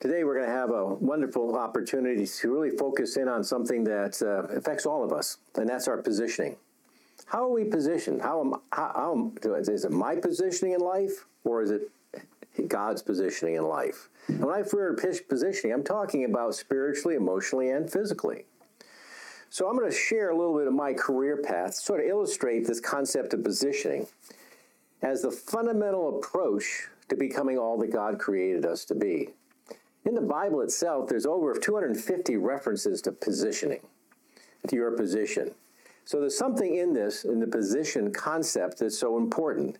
Today, we're going to have a wonderful opportunity to really focus in on something that uh, affects all of us, and that's our positioning. How are we positioned? How am, how, is it my positioning in life, or is it God's positioning in life? And when I refer to positioning, I'm talking about spiritually, emotionally, and physically. So I'm going to share a little bit of my career path, sort of illustrate this concept of positioning as the fundamental approach to becoming all that God created us to be. In the Bible itself, there's over 250 references to positioning, to your position. So there's something in this, in the position concept, that's so important.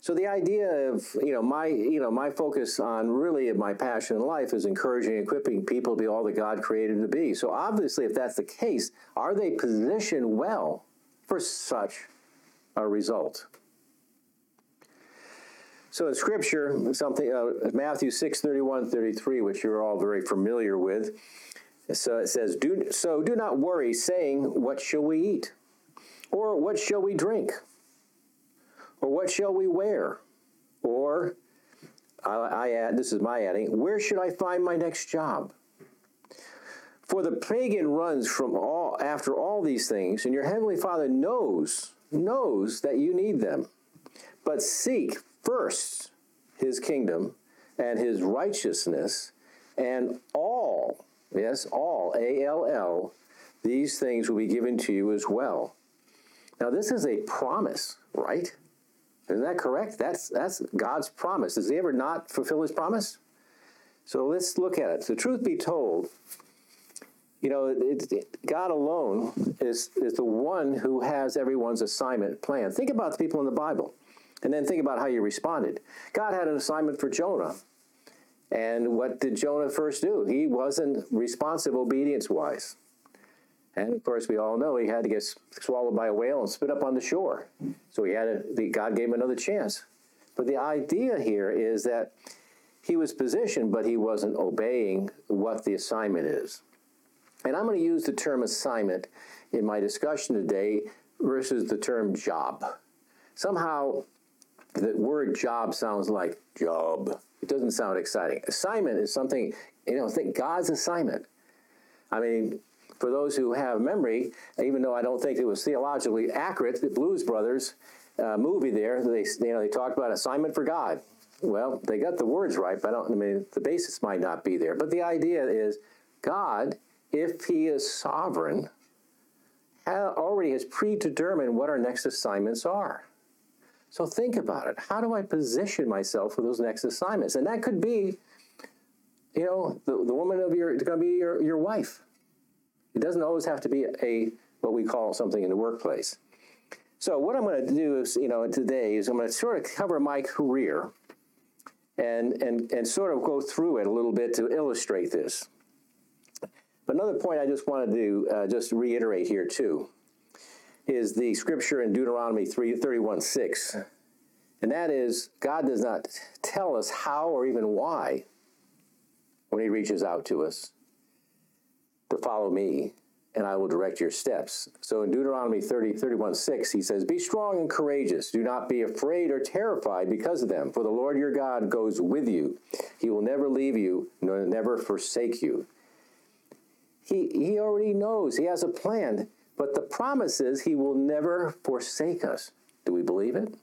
So the idea of you know my you know my focus on really my passion in life is encouraging, equipping people to be all that God created them to be. So obviously, if that's the case, are they positioned well for such a result? So in Scripture, something uh, Matthew 6, 31, 33, which you're all very familiar with. So it says, do, So do not worry, saying, What shall we eat? Or what shall we drink? Or what shall we wear? Or, I, I add, this is my adding, where should I find my next job? For the pagan runs from all after all these things, and your heavenly Father knows, knows that you need them. But seek first his kingdom and his righteousness, and all, yes, all, A L L, these things will be given to you as well. Now, this is a promise, right? Isn't that correct? That's, that's God's promise. Does he ever not fulfill his promise? So let's look at it. The truth be told, you know, it, it, God alone is, is the one who has everyone's assignment plan. Think about the people in the Bible. And then think about how you responded. God had an assignment for Jonah. And what did Jonah first do? He wasn't responsive obedience wise. And of course, we all know he had to get swallowed by a whale and spit up on the shore. So he had a, God gave him another chance. But the idea here is that he was positioned, but he wasn't obeying what the assignment is. And I'm going to use the term assignment in my discussion today versus the term job. Somehow, the word job sounds like job. It doesn't sound exciting. Assignment is something, you know, think God's assignment. I mean, for those who have memory, even though I don't think it was theologically accurate, the Blues Brothers uh, movie there, they, you know, they talked about assignment for God. Well, they got the words right, but I, don't, I mean, the basis might not be there. But the idea is God, if He is sovereign, already has predetermined what our next assignments are. So think about it. How do I position myself for those next assignments? And that could be, you know, the, the woman of your, going to be your, your wife. It doesn't always have to be a, what we call something in the workplace. So what I'm going to do is, you know, today is I'm going to sort of cover my career and, and, and sort of go through it a little bit to illustrate this. But another point I just wanted to uh, just reiterate here too is the scripture in Deuteronomy 3, 31 6. And that is, God does not tell us how or even why when He reaches out to us to follow me, and I will direct your steps. So in Deuteronomy 30, 31 6, He says, Be strong and courageous. Do not be afraid or terrified because of them, for the Lord your God goes with you. He will never leave you, nor never forsake you. He, he already knows, He has a plan. But the promise is he will never forsake us. Do we believe it?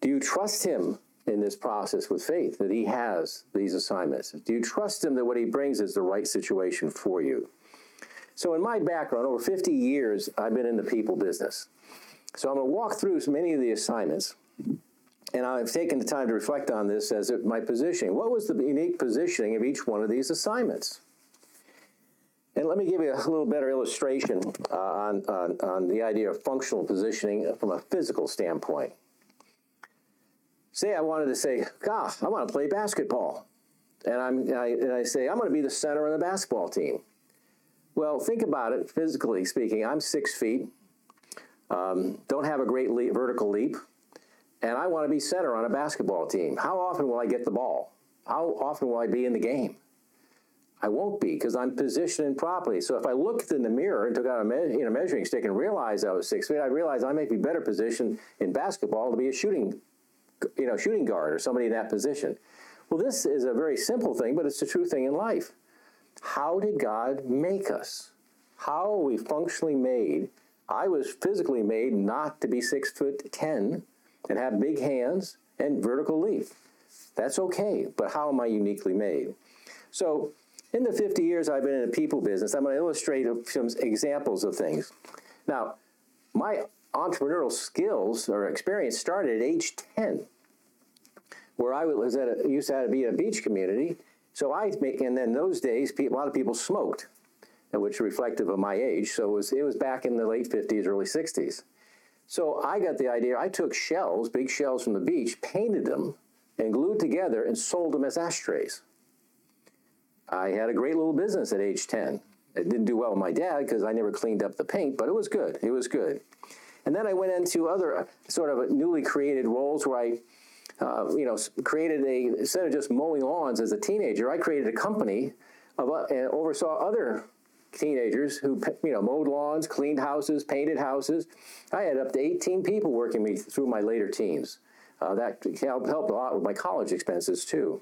Do you trust him in this process with faith that he has these assignments? Do you trust him that what he brings is the right situation for you? So, in my background, over 50 years, I've been in the people business. So, I'm going to walk through many of the assignments. And I've taken the time to reflect on this as my positioning. What was the unique positioning of each one of these assignments? And let me give you a little better illustration uh, on, on, on the idea of functional positioning from a physical standpoint. Say I wanted to say, gosh, I want to play basketball. And, I'm, I, and I say, I'm going to be the center of the basketball team. Well, think about it physically speaking. I'm six feet, um, don't have a great leap, vertical leap, and I want to be center on a basketball team. How often will I get the ball? How often will I be in the game? I won't be because I'm positioned properly. So if I looked in the mirror and took out a me- you know, measuring stick and realized I was six feet, I'd realize I may be better positioned in basketball to be a shooting, you know, shooting guard or somebody in that position. Well, this is a very simple thing, but it's a true thing in life. How did God make us? How are we functionally made? I was physically made not to be six foot ten and have big hands and vertical leap. That's okay, but how am I uniquely made? So, in the 50 years I've been in the people business, I'm going to illustrate some examples of things. Now, my entrepreneurial skills or experience started at age 10, where I was at a, used to be in a beach community. So I make, and then those days, a lot of people smoked, which is reflective of my age. So it was, it was back in the late 50s, early 60s. So I got the idea. I took shells, big shells from the beach, painted them, and glued together and sold them as ashtrays. I had a great little business at age 10. It didn't do well with my dad because I never cleaned up the paint, but it was good. It was good. And then I went into other uh, sort of newly created roles where I, uh, you know, created a instead of just mowing lawns as a teenager, I created a company of uh, and oversaw other teenagers who you know mowed lawns, cleaned houses, painted houses. I had up to 18 people working me through my later teens. Uh, that helped, helped a lot with my college expenses too.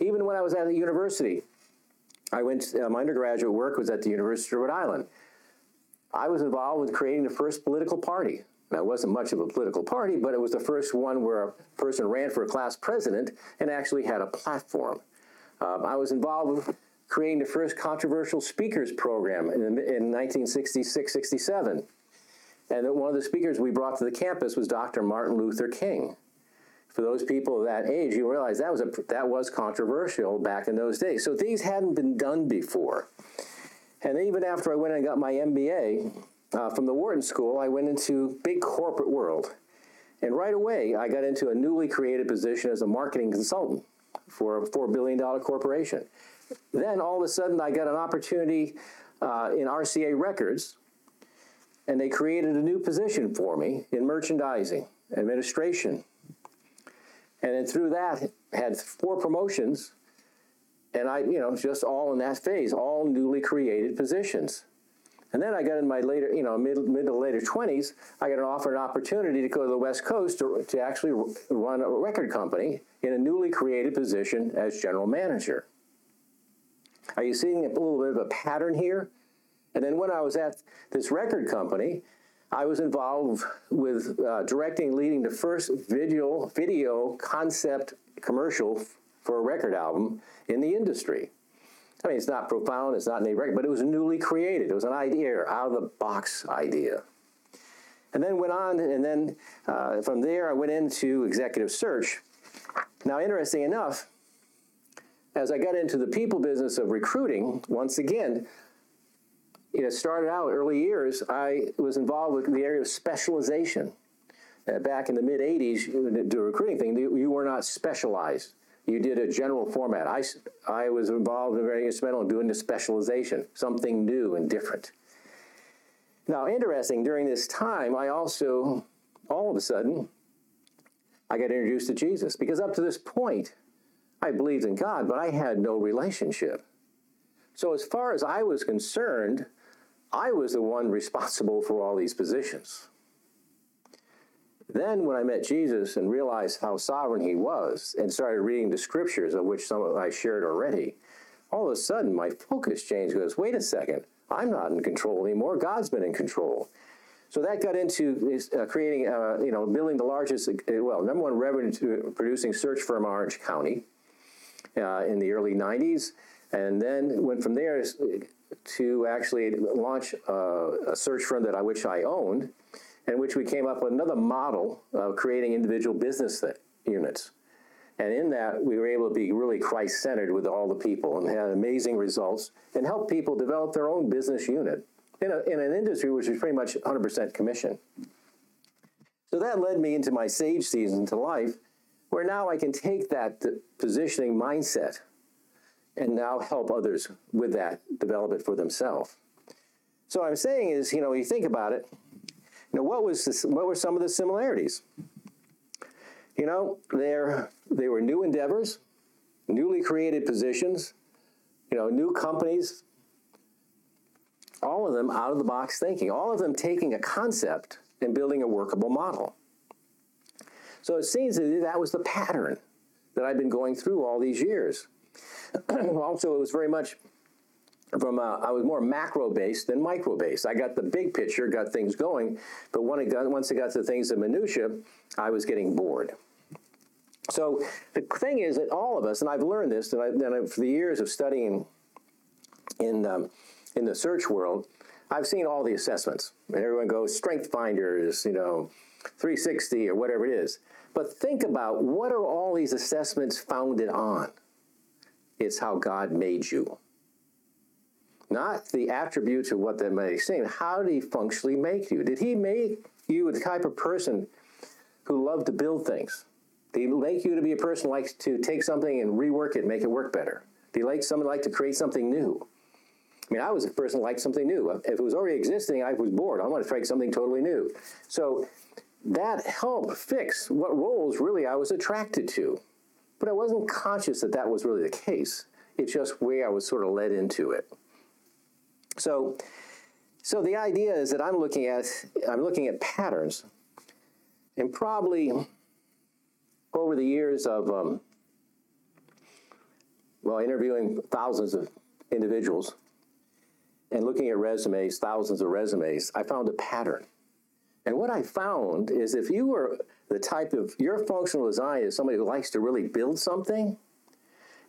Even when I was at the university, I went. Uh, my undergraduate work was at the University of Rhode Island. I was involved with creating the first political party. Now, it wasn't much of a political party, but it was the first one where a person ran for a class president and actually had a platform. Um, I was involved with creating the first controversial speakers program in, in 1966 67. And one of the speakers we brought to the campus was Dr. Martin Luther King. For those people of that age, you realize that was, a, that was controversial back in those days. So things hadn't been done before. And even after I went and got my MBA uh, from the Wharton School, I went into big corporate world. And right away, I got into a newly created position as a marketing consultant for a $4 billion corporation. Then all of a sudden, I got an opportunity uh, in RCA Records, and they created a new position for me in merchandising, administration. And then through that, had four promotions and I, you know, just all in that phase, all newly created positions. And then I got in my later, you know, mid, mid to later 20s, I got an offer, an opportunity to go to the West Coast to, to actually run a record company in a newly created position as general manager. Are you seeing a little bit of a pattern here? And then when I was at this record company, I was involved with uh, directing, leading the first video, video concept commercial for a record album in the industry. I mean, it's not profound, it's not a record, but it was newly created. It was an idea, out of the box idea. And then went on, and then uh, from there I went into executive search. Now, interesting enough, as I got into the people business of recruiting, once again, you know, started out early years, I was involved with the area of specialization. Uh, back in the mid 80s, the recruiting thing, you were not specialized you did a general format. I, I was involved in very instrumental in doing the specialization, something new and different. Now, interesting, during this time, I also, all of a sudden, I got introduced to Jesus because up to this point, I believed in God, but I had no relationship. So, as far as I was concerned, I was the one responsible for all these positions. Then, when I met Jesus and realized how sovereign he was and started reading the scriptures, of which some of I shared already, all of a sudden my focus changed. Goes, wait a second, I'm not in control anymore. God's been in control. So that got into uh, creating, uh, you know, building the largest, uh, well, number one revenue producing search firm Orange County uh, in the early 90s. And then went from there to actually launch uh, a search firm that I, which I owned in which we came up with another model of creating individual business units. And in that, we were able to be really Christ centered with all the people and had amazing results and help people develop their own business unit in, a, in an industry which is pretty much 100% commission. So that led me into my sage season to life, where now I can take that positioning mindset and now help others with that, develop it for themselves. So I'm saying is, you know, when you think about it, now, what was this, what were some of the similarities? You know, there they were new endeavors, newly created positions, you know, new companies. All of them out of the box thinking. All of them taking a concept and building a workable model. So it seems that that was the pattern. that I've been going through all these years. also, it was very much from uh, I was more macro based than micro based. I got the big picture, got things going, but when it got, once it got to things of minutia, I was getting bored. So the thing is that all of us, and I've learned this, and, I, and for the years of studying in um, in the search world, I've seen all the assessments. And everyone goes Strength Finders, you know, 360 or whatever it is. But think about what are all these assessments founded on? It's how God made you. Not the attributes of what that may seem. How did he functionally make you? Did he make you the type of person who loved to build things? Did he make you to be a person who likes to take something and rework it, make it work better? Did he like someone like to create something new? I mean, I was a person who liked something new. If it was already existing, I was bored. I wanted to create something totally new. So that helped fix what roles really I was attracted to. But I wasn't conscious that that was really the case. It's just where I was sort of led into it. So, so the idea is that I'm looking at I'm looking at patterns, and probably over the years of um, well interviewing thousands of individuals and looking at resumes, thousands of resumes, I found a pattern. And what I found is if you were the type of your functional design is somebody who likes to really build something,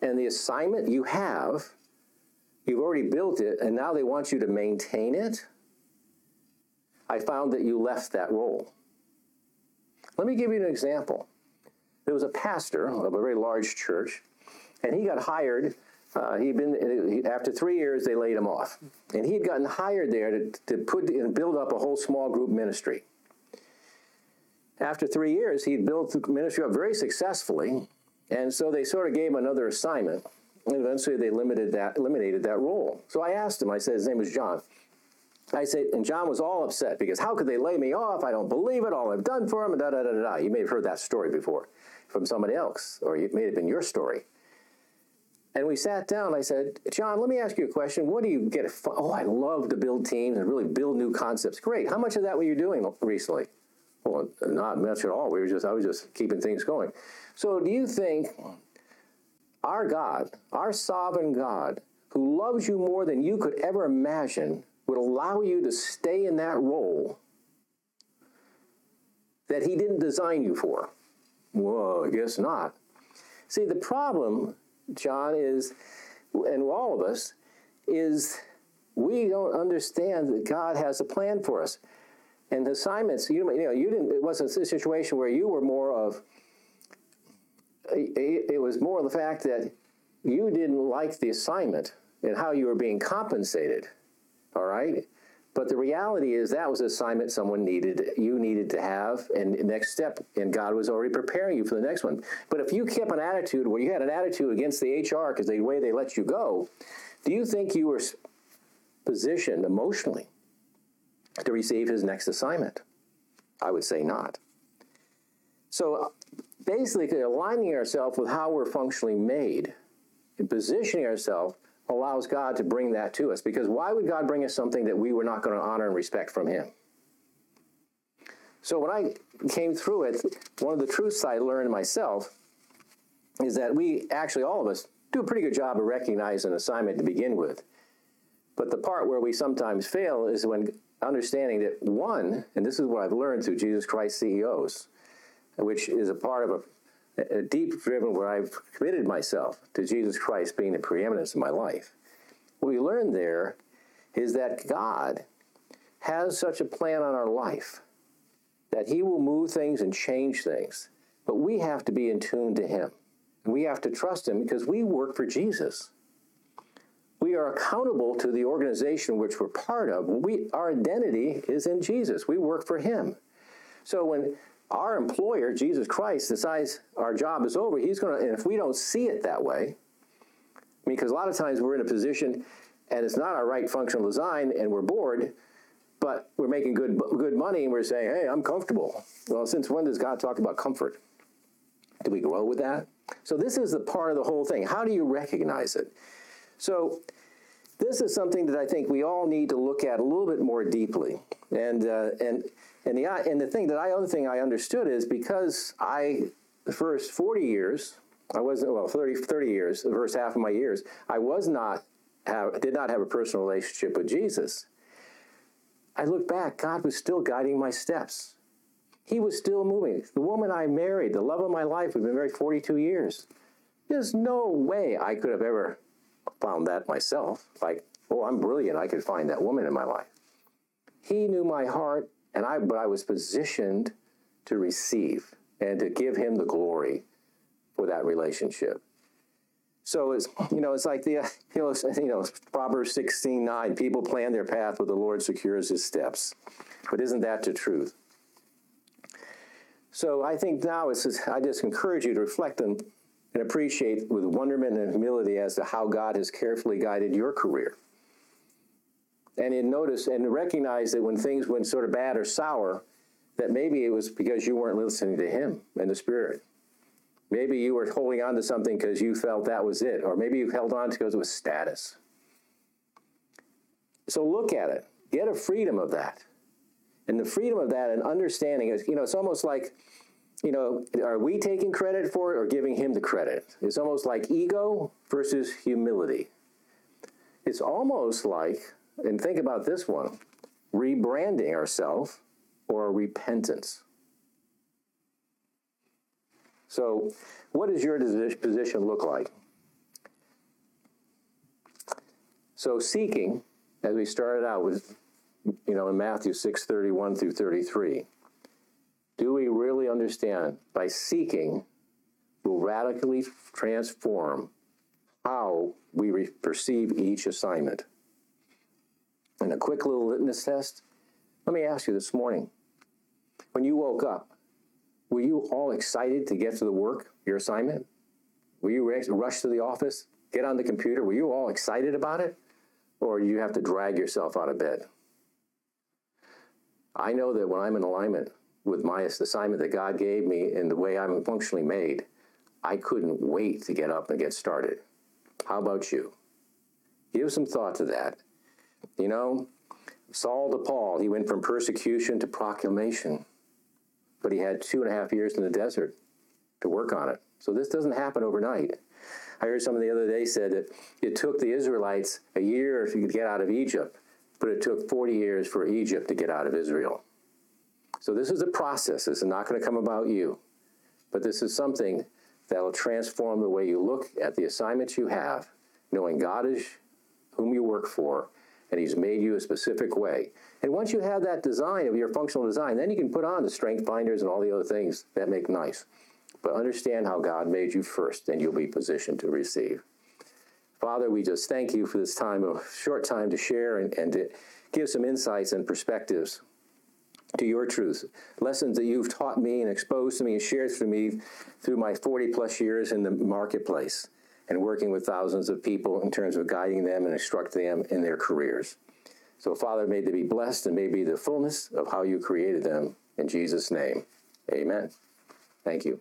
and the assignment you have You've already built it, and now they want you to maintain it. I found that you left that role. Let me give you an example. There was a pastor of a very large church, and he got hired. Uh, he'd been after three years, they laid him off, and he had gotten hired there to, to put and build up a whole small group ministry. After three years, he'd built the ministry up very successfully, and so they sort of gave him another assignment. And eventually they limited that, eliminated that role. So I asked him, I said, his name was John. I said, and John was all upset because how could they lay me off? I don't believe it. All I've done for him, da da da da. You may have heard that story before from somebody else, or it may have been your story. And we sat down. I said, John, let me ask you a question. What do you get? Oh, I love to build teams and really build new concepts. Great. How much of that were you doing recently? Well, not much at all. We were just I was just keeping things going. So, do you think our God, our sovereign God, who loves you more than you could ever imagine, would allow you to stay in that role that He didn't design you for? Well, I guess not. See, the problem, John, is, and all of us, is we don't understand that God has a plan for us. And the assignments, you, you know, you didn't, it wasn't a situation where you were more of, it was more the fact that you didn't like the assignment and how you were being compensated. All right? But the reality is that was an assignment someone needed, you needed to have, and the next step, and God was already preparing you for the next one. But if you kept an attitude where you had an attitude against the HR because the way they let you go, do you think you were positioned emotionally to receive his next assignment? I would say not. So uh, basically aligning ourselves with how we're functionally made and positioning ourselves allows God to bring that to us. Because why would God bring us something that we were not going to honor and respect from Him? So when I came through it, one of the truths I learned myself is that we actually, all of us, do a pretty good job of recognizing an assignment to begin with. But the part where we sometimes fail is when understanding that one, and this is what I've learned through Jesus Christ CEOs, which is a part of a, a deep driven where I've committed myself to Jesus Christ being the preeminence in my life. What we learn there is that God has such a plan on our life that He will move things and change things, but we have to be in tune to Him. We have to trust Him because we work for Jesus. We are accountable to the organization which we're part of. We, our identity is in Jesus. We work for Him. So when our employer, Jesus Christ, decides our job is over, he's going to, and if we don't see it that way, because a lot of times we're in a position and it's not our right functional design and we're bored, but we're making good, good money and we're saying, hey, I'm comfortable. Well, since when does God talk about comfort? Do we grow with that? So, this is the part of the whole thing. How do you recognize it? So, this is something that I think we all need to look at a little bit more deeply. And, uh, and and the and the thing that I other thing I understood is because I the first 40 years I wasn't, well, 30, 30 years, the first half of my years, I was not, have, did not have a personal relationship with Jesus. I look back, God was still guiding my steps. He was still moving. The woman I married, the love of my life, we've been married 42 years. There's no way I could have ever found that myself. Like, oh, I'm brilliant. I could find that woman in my life. He knew my heart, and I, but I was positioned to receive and to give him the glory for that relationship. So it's you know it's like the you know you know Proverbs sixteen nine people plan their path, but the Lord secures his steps. But isn't that the truth? So I think now it's just, I just encourage you to reflect and, and appreciate with wonderment and humility as to how God has carefully guided your career. And in notice and recognize that when things went sort of bad or sour, that maybe it was because you weren't listening to Him and the Spirit. Maybe you were holding on to something because you felt that was it, or maybe you held on to because it was status. So look at it. Get a freedom of that. And the freedom of that and understanding is, you know, it's almost like, you know, are we taking credit for it or giving him the credit? It's almost like ego versus humility. It's almost like, and think about this one, rebranding ourselves or repentance. So, what does your position look like? So, seeking, as we started out with, you know, in Matthew 6 31 through 33, do we really understand by seeking will radically transform how we re- perceive each assignment? And a quick little litmus test. Let me ask you this morning when you woke up, were you all excited to get to the work, your assignment? Were you rush to the office, get on the computer? Were you all excited about it? Or do you have to drag yourself out of bed? I know that when I'm in alignment with my assignment that God gave me and the way I'm functionally made, I couldn't wait to get up and get started. How about you? Give some thought to that. You know, Saul to Paul, he went from persecution to proclamation but he had two and a half years in the desert to work on it. So this doesn't happen overnight. I heard someone the other day said that it took the Israelites a year to get out of Egypt, but it took 40 years for Egypt to get out of Israel. So this is a process. This is not going to come about you, but this is something that will transform the way you look at the assignments you have, knowing God is whom you work for, and He's made you a specific way. And once you have that design of your functional design, then you can put on the strength finders and all the other things that make nice. But understand how God made you first, and you'll be positioned to receive. Father, we just thank you for this time, a short time to share and, and to give some insights and perspectives to your truth. Lessons that you've taught me and exposed to me and shared through me through my 40 plus years in the marketplace and working with thousands of people in terms of guiding them and instructing them in their careers. So, Father, may they be blessed and may be the fullness of how you created them. In Jesus' name, amen. Thank you.